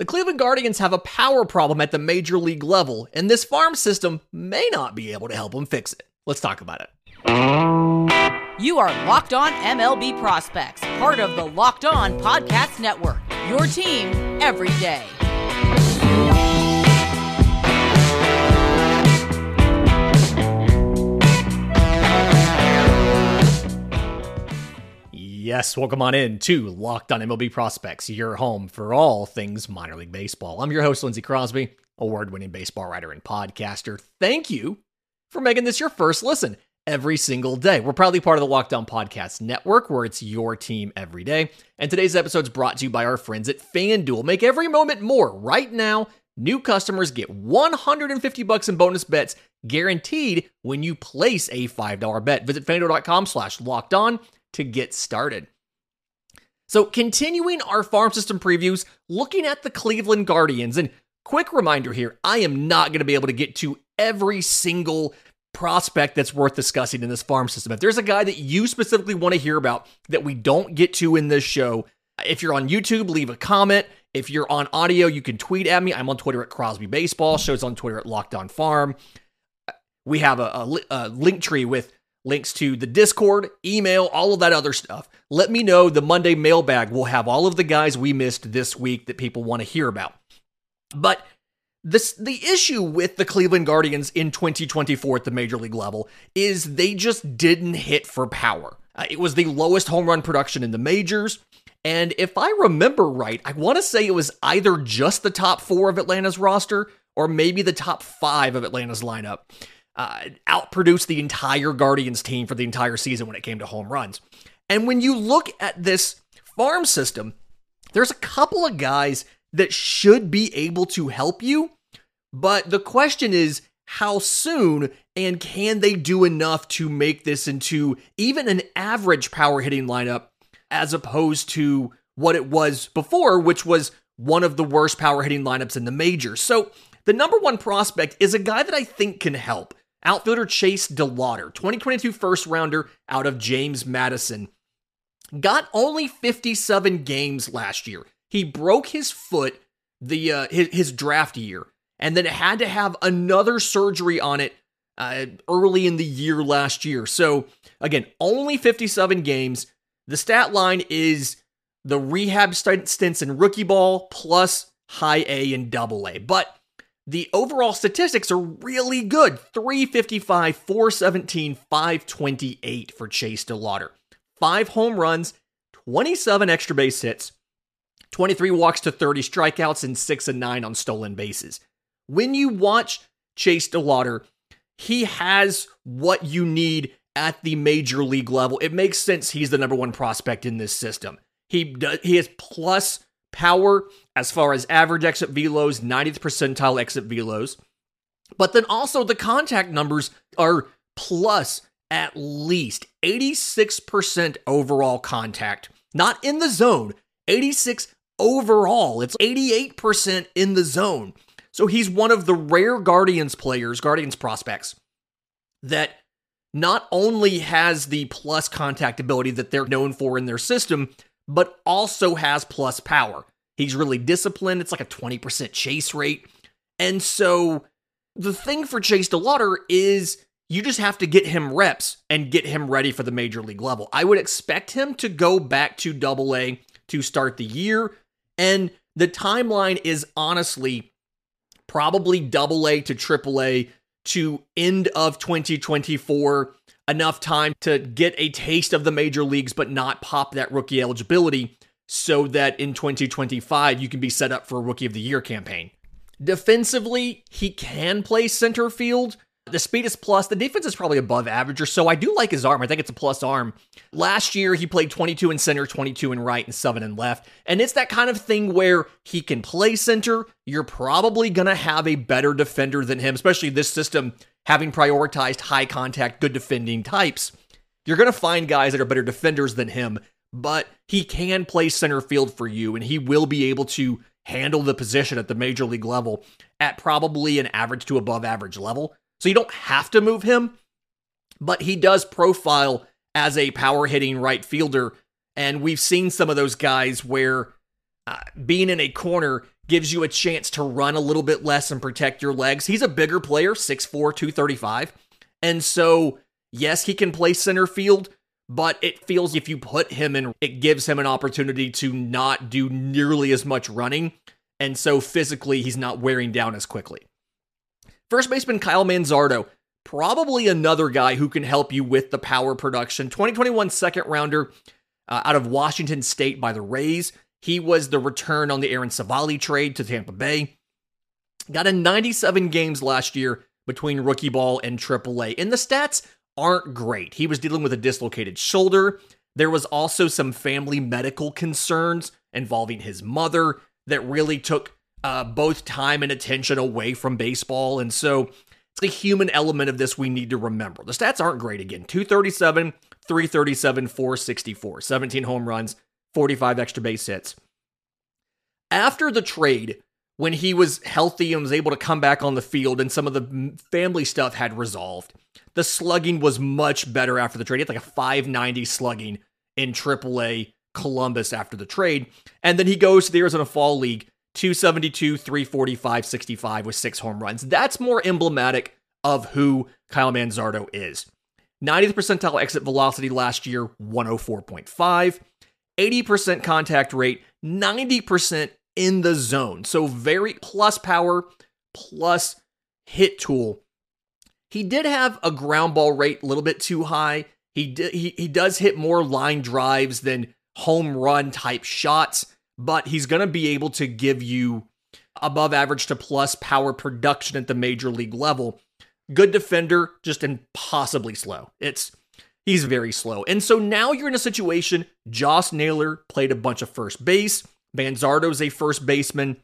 The Cleveland Guardians have a power problem at the major league level, and this farm system may not be able to help them fix it. Let's talk about it. You are Locked On MLB Prospects, part of the Locked On Podcast Network. Your team every day. Yes, welcome on in to Locked On MLB Prospects, your home for all things minor league baseball. I'm your host, Lindsay Crosby, award winning baseball writer and podcaster. Thank you for making this your first listen every single day. We're proudly part of the Locked On Podcast Network, where it's your team every day. And today's episode is brought to you by our friends at FanDuel. Make every moment more. Right now, new customers get 150 bucks in bonus bets guaranteed when you place a $5 bet. Visit fanduel.com slash locked on to get started. So, continuing our farm system previews, looking at the Cleveland Guardians, and quick reminder here I am not going to be able to get to every single prospect that's worth discussing in this farm system. If there's a guy that you specifically want to hear about that we don't get to in this show, if you're on YouTube, leave a comment. If you're on audio, you can tweet at me. I'm on Twitter at Crosby Baseball. Shows on Twitter at Locked On Farm. We have a, a, a link tree with links to the Discord, email, all of that other stuff. Let me know. The Monday mailbag will have all of the guys we missed this week that people want to hear about. But this the issue with the Cleveland Guardians in 2024 at the major league level is they just didn't hit for power. Uh, it was the lowest home run production in the majors. And if I remember right, I want to say it was either just the top four of Atlanta's roster or maybe the top five of Atlanta's lineup uh, outproduced the entire Guardians team for the entire season when it came to home runs. And when you look at this farm system, there's a couple of guys that should be able to help you. But the question is, how soon and can they do enough to make this into even an average power hitting lineup as opposed to what it was before, which was one of the worst power hitting lineups in the majors? So, the number one prospect is a guy that I think can help. Outfielder Chase DeLauter, 2022 first rounder out of James Madison, got only 57 games last year. He broke his foot the uh, his, his draft year, and then had to have another surgery on it uh, early in the year last year. So again, only 57 games. The stat line is the rehab stints in rookie ball plus high A and double A, but the overall statistics are really good 355, 417, 528 for Chase DeLauter. Five home runs, 27 extra base hits, 23 walks to 30 strikeouts, and 6 and 9 on stolen bases. When you watch Chase DeLauter, he has what you need at the major league level. It makes sense he's the number one prospect in this system. He does, he has plus power as far as average exit velos, 90th percentile exit velos. But then also the contact numbers are plus at least 86% overall contact. Not in the zone, 86 overall. It's 88% in the zone. So he's one of the rare Guardians players, Guardians prospects, that not only has the plus contact ability that they're known for in their system, but also has plus power. He's really disciplined. It's like a 20% chase rate. And so the thing for Chase DeLauter is you just have to get him reps and get him ready for the major league level. I would expect him to go back to double A to start the year. And the timeline is honestly probably double A to triple A to end of 2024 enough time to get a taste of the major leagues, but not pop that rookie eligibility so that in 2025 you can be set up for a rookie of the year campaign. Defensively, he can play center field. The speed is plus. The defense is probably above average or so. I do like his arm. I think it's a plus arm. Last year, he played 22 in center, 22 in right, and 7 in left. And it's that kind of thing where he can play center. You're probably going to have a better defender than him, especially this system having prioritized high contact, good defending types, you're going to find guys that are better defenders than him, but he can play center field for you and he will be able to handle the position at the major league level at probably an average to above average level. So you don't have to move him, but he does profile as a power hitting right fielder. And we've seen some of those guys where uh, being in a corner gives you a chance to run a little bit less and protect your legs. He's a bigger player, 6'4, 235. And so, yes, he can play center field, but it feels if you put him in, it gives him an opportunity to not do nearly as much running. And so, physically, he's not wearing down as quickly. First baseman Kyle Manzardo, probably another guy who can help you with the power production. 2021 second rounder uh, out of Washington State by the Rays. He was the return on the Aaron Civale trade to Tampa Bay. Got in 97 games last year between rookie ball and AAA. And the stats aren't great. He was dealing with a dislocated shoulder. There was also some family medical concerns involving his mother that really took uh, both time and attention away from baseball. And so it's the human element of this we need to remember. The stats aren't great again 237, 337, 464, 17 home runs, 45 extra base hits. After the trade, when he was healthy and was able to come back on the field and some of the family stuff had resolved, the slugging was much better after the trade. He had like a 590 slugging in AAA Columbus after the trade. And then he goes to the Arizona Fall League, 272, 345, 65 with six home runs. That's more emblematic of who Kyle Manzardo is. 90th percentile exit velocity last year, 104.5. 80% contact rate, 90% in the zone. So very plus power, plus hit tool. He did have a ground ball rate a little bit too high. He he, he does hit more line drives than home run type shots, but he's going to be able to give you above average to plus power production at the major league level. Good defender, just impossibly slow. It's He's very slow. And so now you're in a situation, Josh Naylor played a bunch of first base. Manzardo's a first baseman.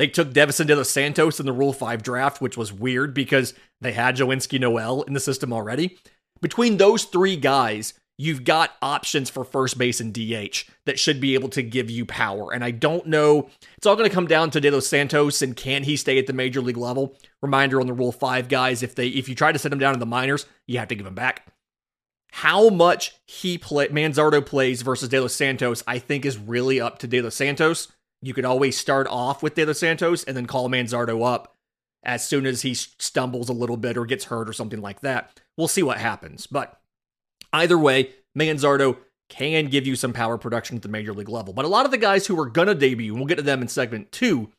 They took Deyvison de los Santos in the Rule 5 draft, which was weird because they had Jhonkensy Noel in the system already. Between those three guys, you've got options for first base and DH that should be able to give you power. And I don't know, it's all going to come down to De Los Santos and can he stay at the major league level? Reminder on the Rule 5 guys, if they if you try to set him down to the minors, you have to give him back how much he play Manzardo plays versus De Los Santos, I think is really up to De Los Santos. You could always start off with De Los Santos and then call Manzardo up as soon as he stumbles a little bit or gets hurt or something like that. We'll see what happens. But either way, Manzardo can give you some power production at the major league level. But a lot of the guys who are gonna debut, and we'll get to them in segment two,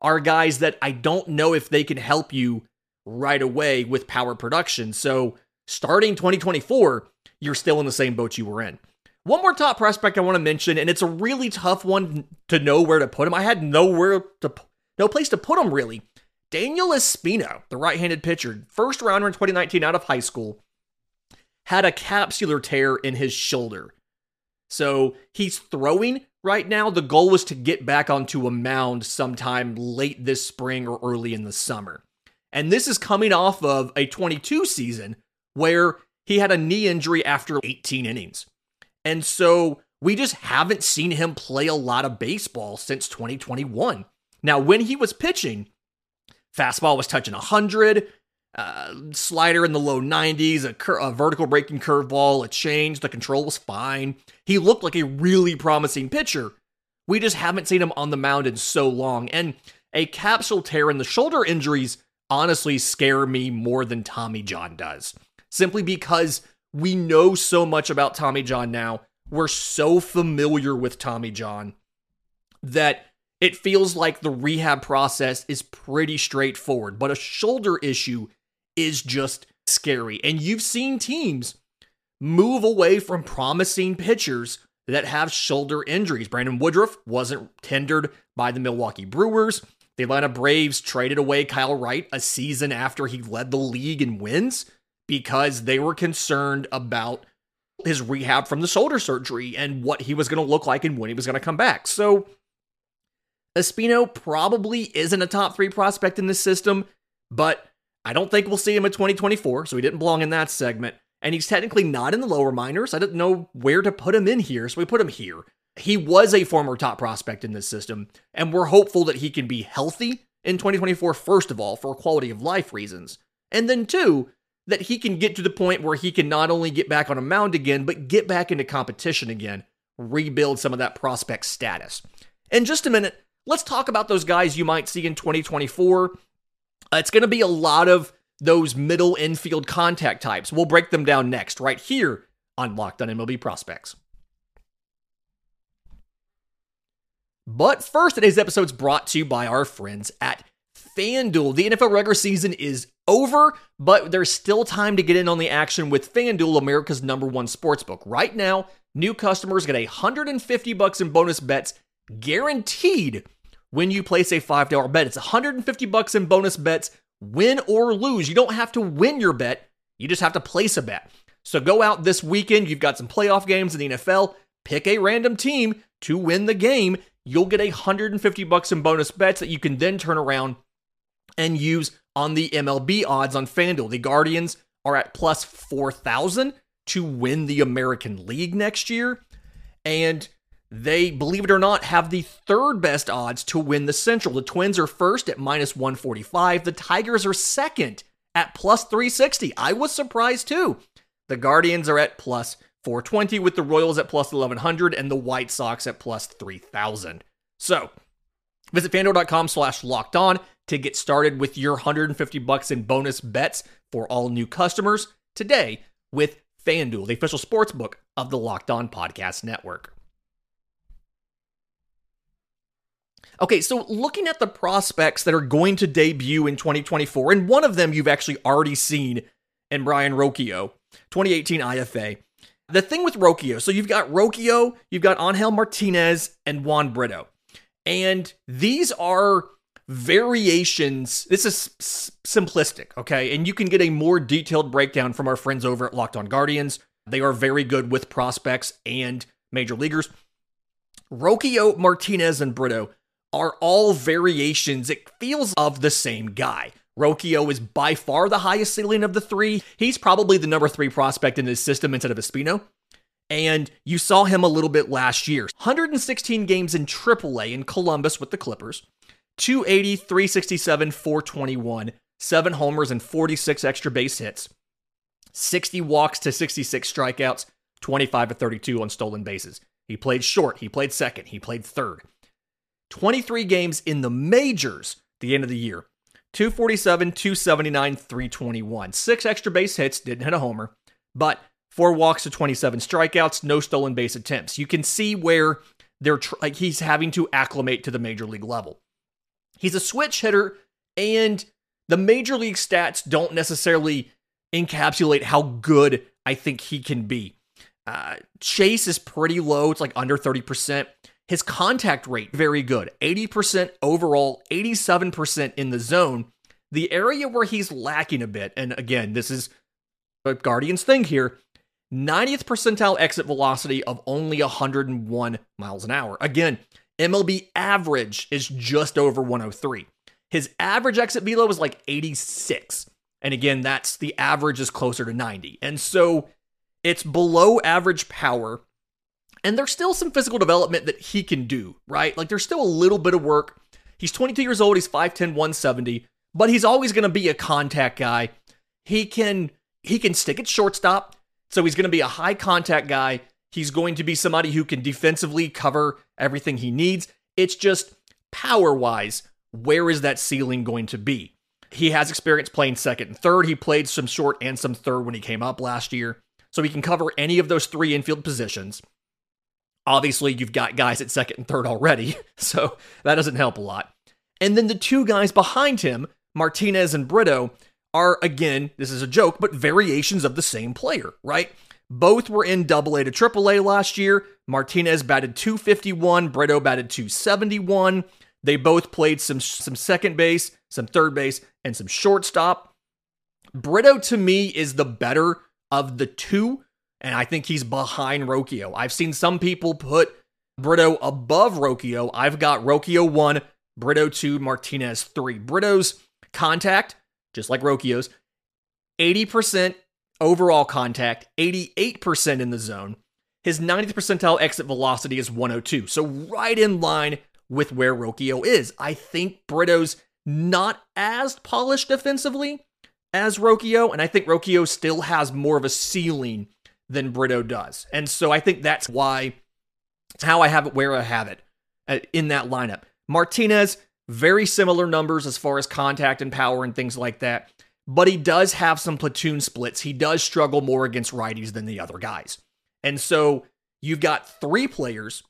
are guys that I don't know if they can help you right away with power production. So starting 2024, you're still in the same boat you were in. One more top prospect I want to mention, and it's a really tough one to know where to put him. I had nowhere to, no place to put him really. Daniel Espino, the right-handed pitcher, first rounder in 2019 out of high school, had a capsular tear in his shoulder. So he's throwing right now. The goal was to get back onto a mound sometime late this spring or early in the summer. And this is coming off of a 22 season where he had a knee injury after 18 innings. And so we just haven't seen him play a lot of baseball since 2021. Now, when he was pitching, fastball was touching 100, uh, slider in the low 90s, a, cur- a vertical breaking curveball, a change. The control was fine. He looked like a really promising pitcher. We just haven't seen him on the mound in so long. And a capsule tear in the shoulder injuries honestly scare me more than Tommy John does simply because we know so much about Tommy John now. We're so familiar with Tommy John that it feels like the rehab process is pretty straightforward, but a shoulder issue is just scary. And you've seen teams move away from promising pitchers that have shoulder injuries. Brandon Woodruff wasn't tendered by the Milwaukee Brewers. The Atlanta Braves traded away Kyle Wright a season after he led the league in wins because they were concerned about his rehab from the shoulder surgery and what he was going to look like and when he was going to come back. So Espino probably isn't a top three prospect in this system, but I don't think we'll see him in 2024, so he didn't belong in that segment. And he's technically not in the lower minors. I didn't know where to put him in here, so we put him here. He was a former top prospect in this system, and we're hopeful that he can be healthy in 2024, first of all, for quality of life reasons. And then, two, that he can get to the point where he can not only get back on a mound again, but get back into competition again, rebuild some of that prospect status. In just a minute, let's talk about those guys you might see in 2024. Uh, it's going to be a lot of those middle infield contact types. We'll break them down next, right here on Locked on MLB Prospects. But first, today's episode is brought to you by our friends at FanDuel. The NFL regular season is over, but there's still time to get in on the action with FanDuel, America's number one sportsbook. Right now, new customers get 150 bucks in bonus bets guaranteed when you place a $5 bet. It's 150 bucks in bonus bets, win or lose. You don't have to win your bet, you just have to place a bet. So go out this weekend, you've got some playoff games in the NFL, pick a random team to win the game. You'll get 150 bucks in bonus bets that you can then turn around and use on the MLB odds on FanDuel. The Guardians are at plus 4,000 to win the American League next year. And they, believe it or not, have the third best odds to win the Central. The Twins are first at minus 145. The Tigers are second at plus 360. I was surprised too. The Guardians are at plus 420 with the Royals at plus 1100 and the White Sox at plus 3000. So, visit fanduel.com slash locked on to get started with your 150 bucks in bonus bets for all new customers today with FanDuel, the official sports book of the Locked On Podcast Network. Okay, so looking at the prospects that are going to debut in 2024, and one of them you've actually already seen in Brayan Rocchio, 2018 IFA. The thing with Rocchio, so you've got Rocchio, you've got Angel Martinez, and Juan Brito. And these are variations. This is s- simplistic, okay? And you can get a more detailed breakdown from our friends over at Locked On Guardians. They are very good with prospects and major leaguers. Rocchio, Martinez, and Brito are all variations, it feels, of the same guy. Rocchio is by far the highest ceiling of the three. He's probably the number three prospect in his system instead of Espino. And you saw him a little bit last year. 116 games in AAA in Columbus with the Clippers, 280, 367, 421, seven homers and 46 extra base hits, 60 walks to 66 strikeouts, 25 to 32 on stolen bases. He played short, he played second, he played third. 23 games in the majors the end of the year. 247, 279, 321. Six extra base hits, didn't hit a homer, but four walks to 27 strikeouts, no stolen base attempts. You can see where they're tr- like he's having to acclimate to the major league level. He's a switch hitter, and the major league stats don't necessarily encapsulate how good I think he can be. Uh, chase is pretty low; it's like under 30%. His contact rate, very good 80% overall, 87% in the zone. The area where he's lacking a bit, and again, this is a Guardians thing here 90th percentile exit velocity of only 101 miles an hour. Again, MLB average is just over 103. His average exit velo was like 86. And again, that's the average is closer to 90. And so it's below average power and there's still some physical development that he can do, right? Like there's still a little bit of work. He's 22 years old, he's 5'10, 170, but he's always going to be a contact guy. He can he can stick at shortstop, so he's going to be a high contact guy. He's going to be somebody who can defensively cover everything he needs. It's just power-wise, where is that ceiling going to be? He has experience playing second and third. He played some short and some third when he came up last year. So he can cover any of those three infield positions. Obviously, you've got guys at second and third already, so that doesn't help a lot. And then the two guys behind him, Martinez and Brito, are again, this is a joke, but variations of the same player, right? Both were in double A to triple A last year. Martinez batted 251, Brito batted 271. They both played some some second base, some third base, and some shortstop. Brito to me is the better of the two and I think he's behind Rocchio. I've seen some people put Brito above Rocchio. I've got Rocchio 1, Brito 2, Martinez 3. Brito's contact, just like Rocchio's, 80% overall contact, 88% in the zone. His 90th percentile exit velocity is 102. So right in line with where Rocchio is. I think Brito's not as polished defensively as Rocchio, and I think Rocchio still has more of a ceiling than Brito does. And so I think that's why, how I have it where I have it uh, in that lineup. Martinez, very similar numbers as far as contact and power and things like that, but he does have some platoon splits. He does struggle more against righties than the other guys. And so you've got three players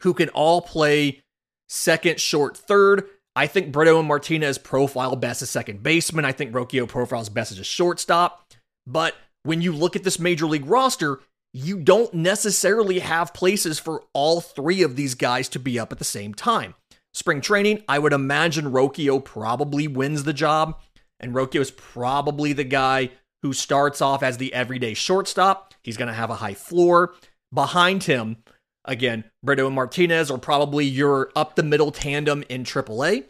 who can all play second, short, third. I think Brito and Martinez profile best as second baseman. I think Rocchio profiles best as a shortstop. But when you look at this major league roster, you don't necessarily have places for all three of these guys to be up at the same time. Spring training, I would imagine Rocchio probably wins the job, and Rocchio is probably the guy who starts off as the everyday shortstop. He's going to have a high floor. Behind him, again, Brito and Martinez are probably your up the middle tandem in AAA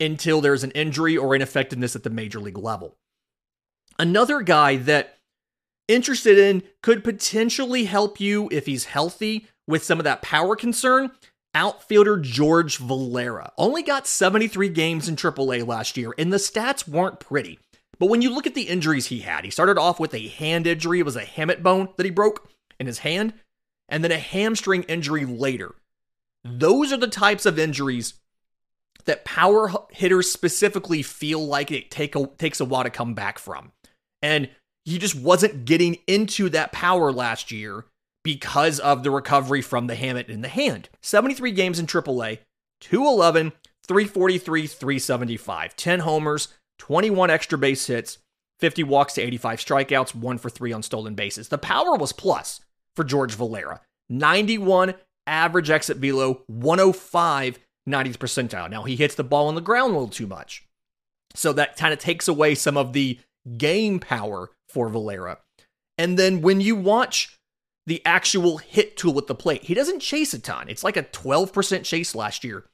until there's an injury or ineffectiveness at the major league level. Another guy that interested in could potentially help you if he's healthy with some of that power concern. Outfielder George Valera only got 73 games in AAA last year, and the stats weren't pretty. But when you look at the injuries he had, he started off with a hand injury. It was a hamate bone that he broke in his hand, and then a hamstring injury later. Those are the types of injuries that power hitters specifically feel like it take a, takes a while to come back from. And he just wasn't getting into that power last year because of the recovery from the hamate in the hand. 73 games in AAA, 211, 343, 375, 10 homers, 21 extra base hits, 50 walks to 85 strikeouts, 1 for 3 on stolen bases. The power was plus for George Valera. 91 average exit velo, 105 90th percentile. Now he hits the ball on the ground a little too much. So that kind of takes away some of the game power for Valera. And then when you watch the actual hit tool at the plate, he doesn't chase a ton. It's like a 12% chase last year,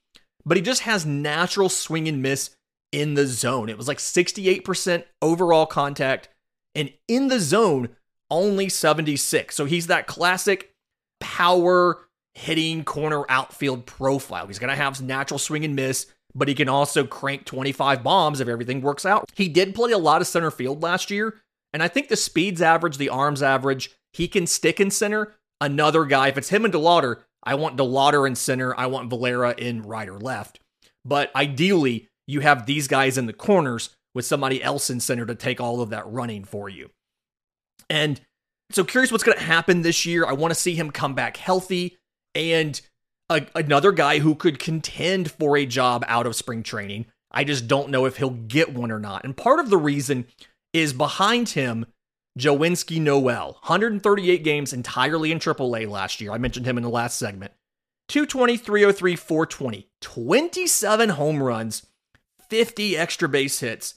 but he just has natural swing and miss in the zone. It was like 68% overall contact, and in the zone, only 76. So he's that classic power hitting corner outfield profile. He's going to have natural swing and miss but he can also crank 25 bombs if everything works out. He did play a lot of center field last year, and I think the speeds average, the arms average, he can stick in center. Another guy, if it's him and DeLauter, I want DeLauter in center, I want Valera in right or left. But ideally, you have these guys in the corners with somebody else in center to take all of that running for you. And so curious what's going to happen this year. I want to see him come back healthy and a, another guy who could contend for a job out of spring training. I just don't know if he'll get one or not. And part of the reason is behind him, Jhonkensy Noel, 138 games entirely in AAA last year. I mentioned him in the last segment. 220, 303, 420, 27 home runs, 50 extra base hits.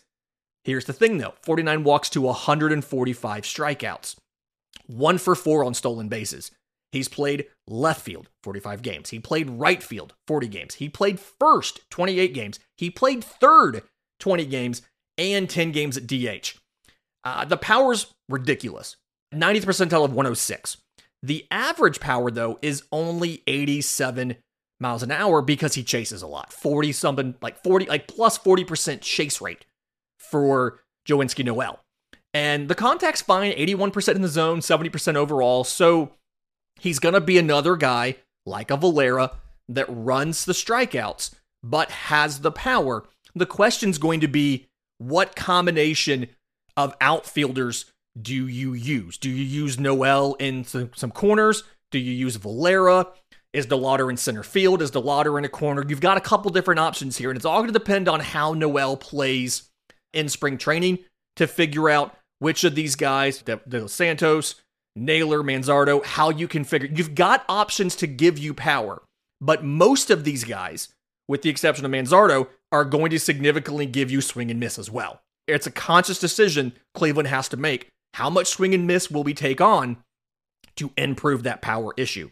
Here's the thing though 49 walks to 145 strikeouts, one for four on stolen bases. He's played left field 45 games. He played right field 40 games. He played first 28 games. He played third 20 games and 10 games at DH. Uh, the power's ridiculous 90th percentile of 106. The average power, though, is only 87 miles an hour because he chases a lot 40 something, like 40, like plus 40% chase rate for Jhonkensy Noel. And the contact's fine 81% in the zone, 70% overall. So He's going to be another guy like a Valera that runs the strikeouts but has the power. The question's going to be what combination of outfielders do you use? Do you use Noel in some corners? Do you use Valera? Is DeLauter in center field? Is DeLauter in a corner? You've got a couple different options here, and it's all going to depend on how Noel plays in spring training to figure out which of these guys, De, De Santos, Naylor, Manzardo, how you can figure. You've got options to give you power, but most of these guys, with the exception of Manzardo, are going to significantly give you swing and miss as well. It's a conscious decision Cleveland has to make. How much swing and miss will we take on to improve that power issue?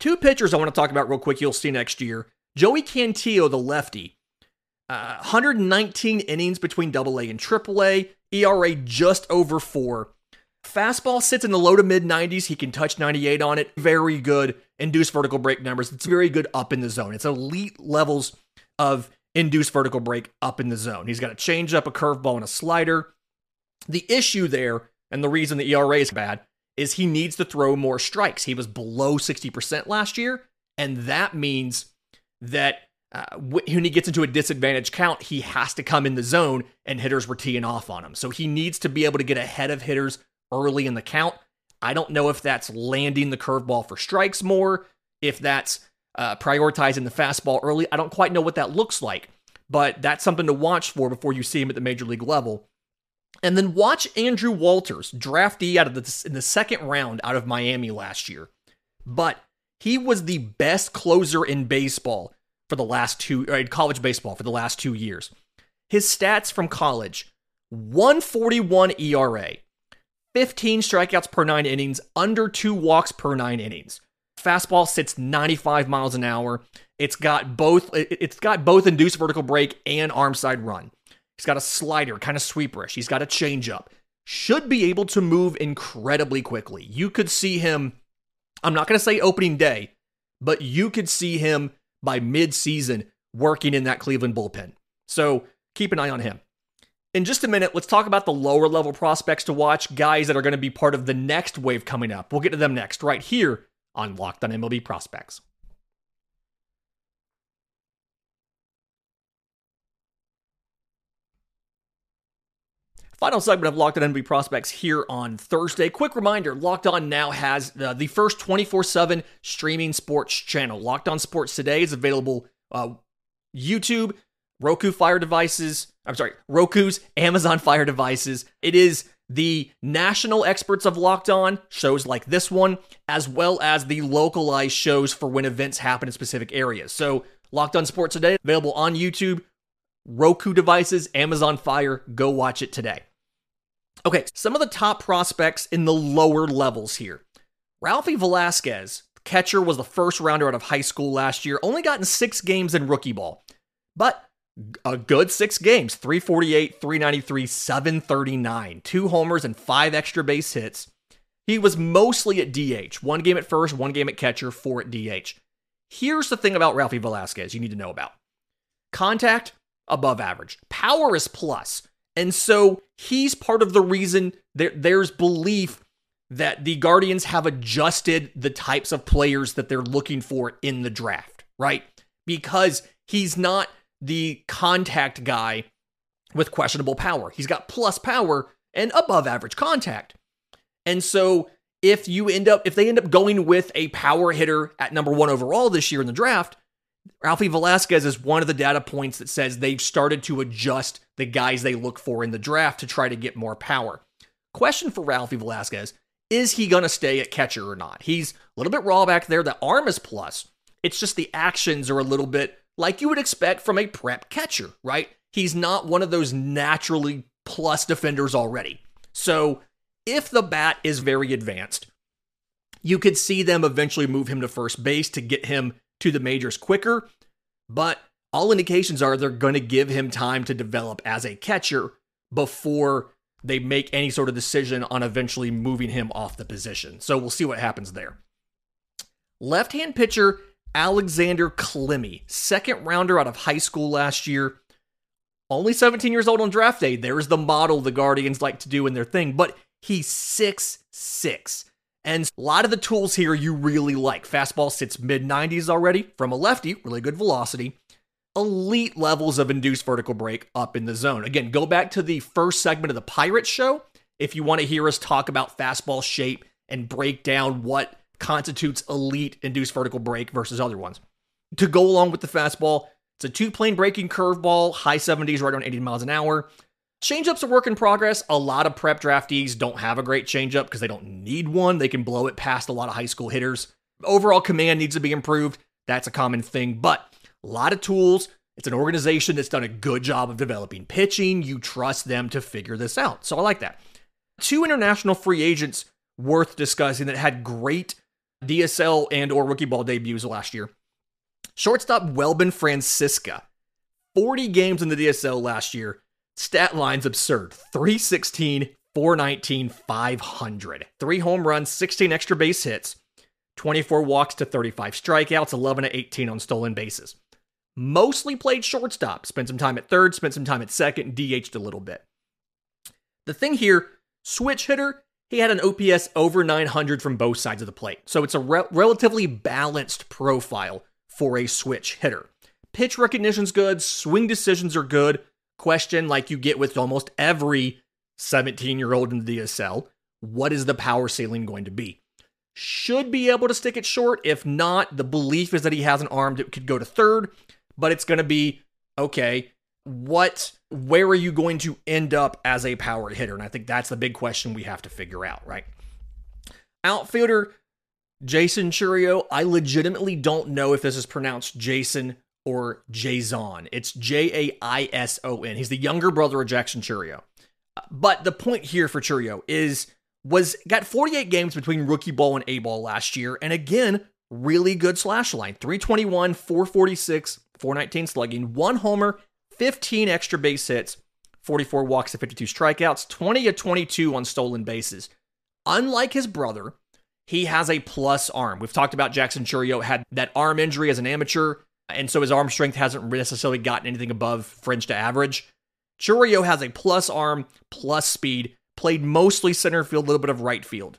Two pitchers I want to talk about real quick you'll see next year. Joey Cantillo, the lefty, uh, 119 innings between Double AA and AAA, ERA just over four. Fastball sits in the low to mid 90s. He can touch 98 on it. Very good induced vertical break numbers. It's very good up in the zone. It's elite levels of induced vertical break up in the zone. He's got a changeup, a curveball, and a slider. The issue there, and the reason the ERA is bad, is he needs to throw more strikes. He was below 60% last year, and that means that uh, when he gets into a disadvantage count, he has to come in the zone and hitters were teeing off on him. So he needs to be able to get ahead of hitters early in the count. I don't know if that's landing the curveball for strikes more, if that's uh, prioritizing the fastball early. I don't quite know what that looks like, but that's something to watch for before you see him at the major league level. And then watch Andrew Walters, draftee out of the in the second round out of Miami last year. But he was the best closer in baseball for the last two, or in college baseball for the last two years. His stats from college 141 ERA, 15 strikeouts per nine innings, under two walks per nine innings. Fastball sits 95 miles an hour. It's got both it's got both induced vertical break and arm side run. He's got a slider, kind of sweeperish. He's got a changeup. Should be able to move incredibly quickly. You could see him, I'm not going to say opening day, but you could see him by mid-season working in that Cleveland bullpen. So keep an eye on him. In just a minute, let's talk about the lower level prospects to watch, guys that are going to be part of the next wave coming up. We'll get to them next, right here on Locked on MLB Prospects. Final segment of Locked On MLB Prospects here on Thursday. Quick reminder Locked On now has uh, the first 24 7 streaming sports channel. Locked On Sports Today is available uh, YouTube, Roku Fire devices. I'm sorry, Roku's, Amazon Fire devices. It is the national experts of Locked On, shows like this one, as well as the localized shows for when events happen in specific areas. So, Locked On Sports Today, available on YouTube, Roku devices, Amazon Fire. Go watch it today. Okay, some of the top prospects in the lower levels here. Ralphie Velasquez, catcher, was the first rounder out of high school last year, only gotten six games in rookie ball, but a good six games 348, 393, 739, two homers, and five extra base hits. He was mostly at DH, one game at first, one game at catcher, four at DH. Here's the thing about Ralphie Velasquez you need to know about contact, above average, power is plus. And so he's part of the reason there, there's belief that the Guardians have adjusted the types of players that they're looking for in the draft, right? Because he's not the contact guy with questionable power. He's got plus power and above average contact. And so if you end up if they end up going with a power hitter at number 1 overall this year in the draft, Ralphie Velasquez is one of the data points that says they've started to adjust the guys they look for in the draft to try to get more power. Question for Ralphie Velasquez is he going to stay at catcher or not? He's a little bit raw back there. The arm is plus. It's just the actions are a little bit like you would expect from a prep catcher, right? He's not one of those naturally plus defenders already. So if the bat is very advanced, you could see them eventually move him to first base to get him to the majors quicker, but all indications are they're going to give him time to develop as a catcher before they make any sort of decision on eventually moving him off the position. So we'll see what happens there. Left hand pitcher Alexander Clemmey, second rounder out of high school last year. Only 17 years old on draft day. There's the model the Guardians like to do in their thing, but he's six six. And a lot of the tools here you really like. Fastball sits mid 90s already from a lefty, really good velocity. Elite levels of induced vertical break up in the zone. Again, go back to the first segment of the Pirates show if you want to hear us talk about fastball shape and break down what constitutes elite induced vertical break versus other ones. To go along with the fastball, it's a two plane breaking curveball, high 70s, right around 80 miles an hour. Changeup's a work in progress. A lot of prep draftees don't have a great changeup because they don't need one. They can blow it past a lot of high school hitters. Overall command needs to be improved. That's a common thing, but a lot of tools. It's an organization that's done a good job of developing pitching. You trust them to figure this out. So I like that. Two international free agents worth discussing that had great DSL and or rookie ball debuts last year. Shortstop Welbyn Francisca. 40 games in the DSL last year, Stat line's absurd 316, 419, 500. Three home runs, 16 extra base hits, 24 walks to 35 strikeouts, 11 to 18 on stolen bases. Mostly played shortstop, spent some time at third, spent some time at second, DH'd a little bit. The thing here, switch hitter, he had an OPS over 900 from both sides of the plate. So it's a re- relatively balanced profile for a switch hitter. pitch recognition's good, swing decisions are good. Question like you get with almost every 17 year old in the DSL what is the power ceiling going to be? Should be able to stick it short. If not, the belief is that he has an arm that could go to third, but it's going to be okay, what where are you going to end up as a power hitter? And I think that's the big question we have to figure out, right? Outfielder Jaison Chourio, I legitimately don't know if this is pronounced Jason or Jason. It's J A I S O N. He's the younger brother of Jackson Chourio. But the point here for Chourio is was got 48 games between rookie ball and A ball last year, and again, really good slash line 321, 446, 419 slugging, one homer, 15 extra base hits, 44 walks and 52 strikeouts, 20 of 22 on stolen bases. Unlike his brother, he has a plus arm. We've talked about Jackson Chourio had that arm injury as an amateur, and so his arm strength hasn't necessarily gotten anything above fringe to average. Chourio has a plus arm, plus speed, played mostly center field, a little bit of right field.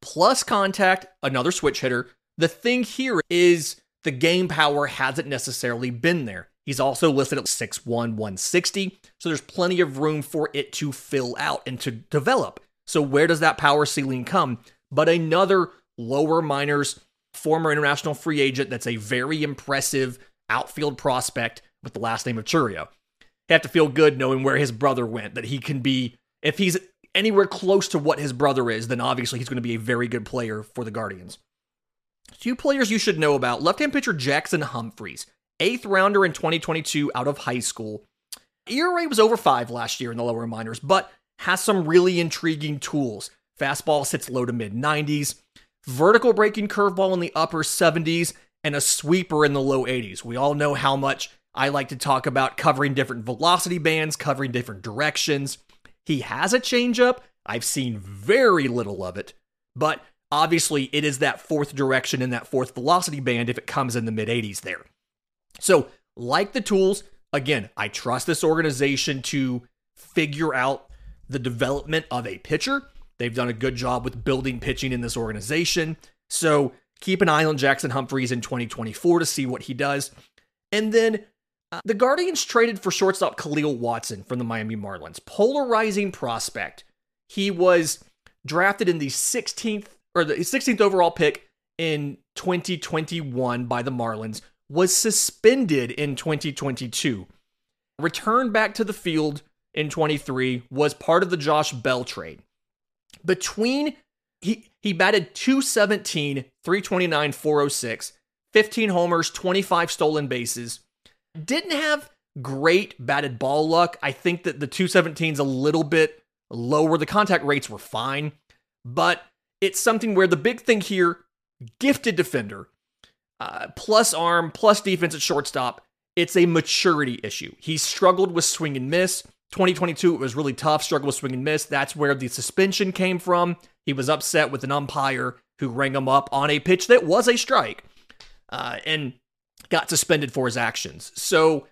Plus contact, another switch hitter. The thing here is the game power hasn't necessarily been there. He's also listed at 6'1, 160, so there's plenty of room for it to fill out and to develop. So, where does that power ceiling come? But another lower minors, former international free agent that's a very impressive outfield prospect with the last name of Chourio. Have to feel good knowing where his brother went, that he can be if he's anywhere close to what his brother is, then obviously he's going to be a very good player for the Guardians. Two players you should know about left hand pitcher Jackson Humphreys, eighth rounder in 2022 out of high school. ERA was over five last year in the lower minors, but has some really intriguing tools. Fastball sits low to mid 90s, vertical breaking curveball in the upper 70s, and a sweeper in the low 80s. We all know how much I like to talk about covering different velocity bands, covering different directions. He has a changeup. I've seen very little of it, but obviously it is that fourth direction and that fourth velocity band if it comes in the mid 80s there. So, like the tools, again, I trust this organization to figure out the development of a pitcher. They've done a good job with building pitching in this organization. So, keep an eye on Jackson Humphreys in 2024 to see what he does. And then uh, the Guardians traded for shortstop Khalil Watson from the Miami Marlins. Polarizing prospect. He was drafted in the 16th or the 16th overall pick in 2021 by the Marlins, was suspended in 2022. Returned back to the field in 23, was part of the Josh Bell trade. Between he he batted 217, 329, 406, 15 homers, 25 stolen bases, didn't have great batted ball luck. I think that the 217's a little bit lower. The contact rates were fine, but it's something where the big thing here gifted defender, uh, plus arm, plus defense at shortstop. It's a maturity issue. He struggled with swing and miss. 2022, it was really tough, struggled with swing and miss. That's where the suspension came from. He was upset with an umpire who rang him up on a pitch that was a strike. Uh, and got suspended for his actions. So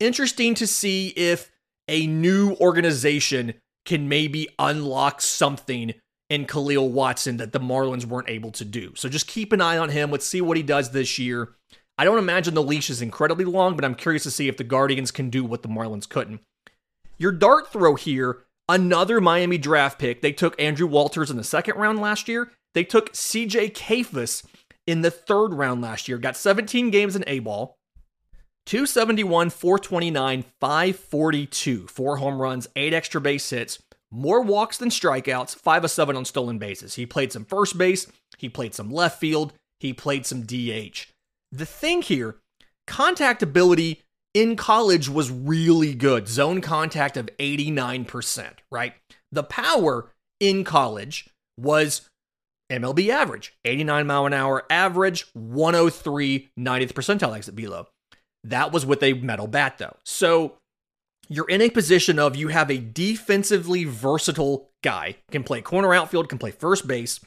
interesting to see if a new organization can maybe unlock something in Khalil Watson that the Marlins weren't able to do. So just keep an eye on him. Let's see what he does this year. I don't imagine the leash is incredibly long, but I'm curious to see if the Guardians can do what the Marlins couldn't. Your dart throw here, another Miami draft pick. They took Andrew Walters in the second round last year. They took CJ Kayfus in the third round last year. Got 17 games in A ball, 271, 429, 542, four home runs, eight extra base hits, more walks than strikeouts, five of seven on stolen bases. He played some first base, he played some left field, he played some DH. The thing here, contact ability in college was really good. Zone contact of 89%, right? The power in college was MLB average, 89 mile an hour average, 103 90th percentile exit below. That was with a metal bat though. So you're in a position of you have a defensively versatile guy, can play corner outfield, can play first base,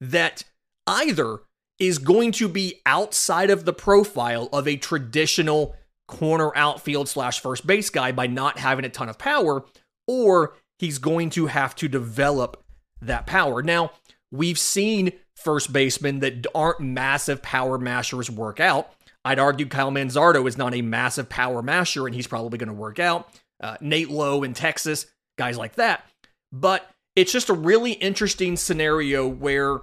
that either is going to be outside of the profile of a traditional corner outfield slash first base guy by not having a ton of power, or he's going to have to develop that power. Now, We've seen first basemen that aren't massive power mashers work out. I'd argue Kyle Manzardo is not a massive power masher, and he's probably going to work out. Uh, Nate Lowe in Texas, guys like that. But it's just a really interesting scenario where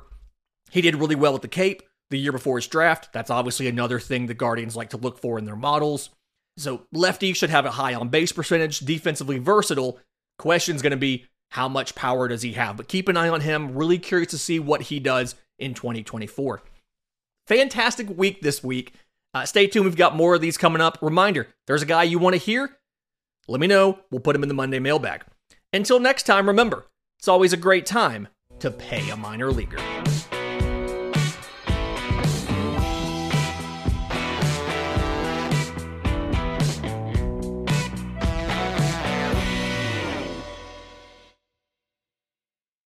he did really well at the Cape the year before his draft. That's obviously another thing the Guardians like to look for in their models. So lefty should have a high on base percentage, defensively versatile. Question's going to be how much power does he have? But keep an eye on him. Really curious to see what he does in 2024. Fantastic week this week. Uh, stay tuned. We've got more of these coming up. Reminder there's a guy you want to hear? Let me know. We'll put him in the Monday mailbag. Until next time, remember, it's always a great time to pay a minor leaguer.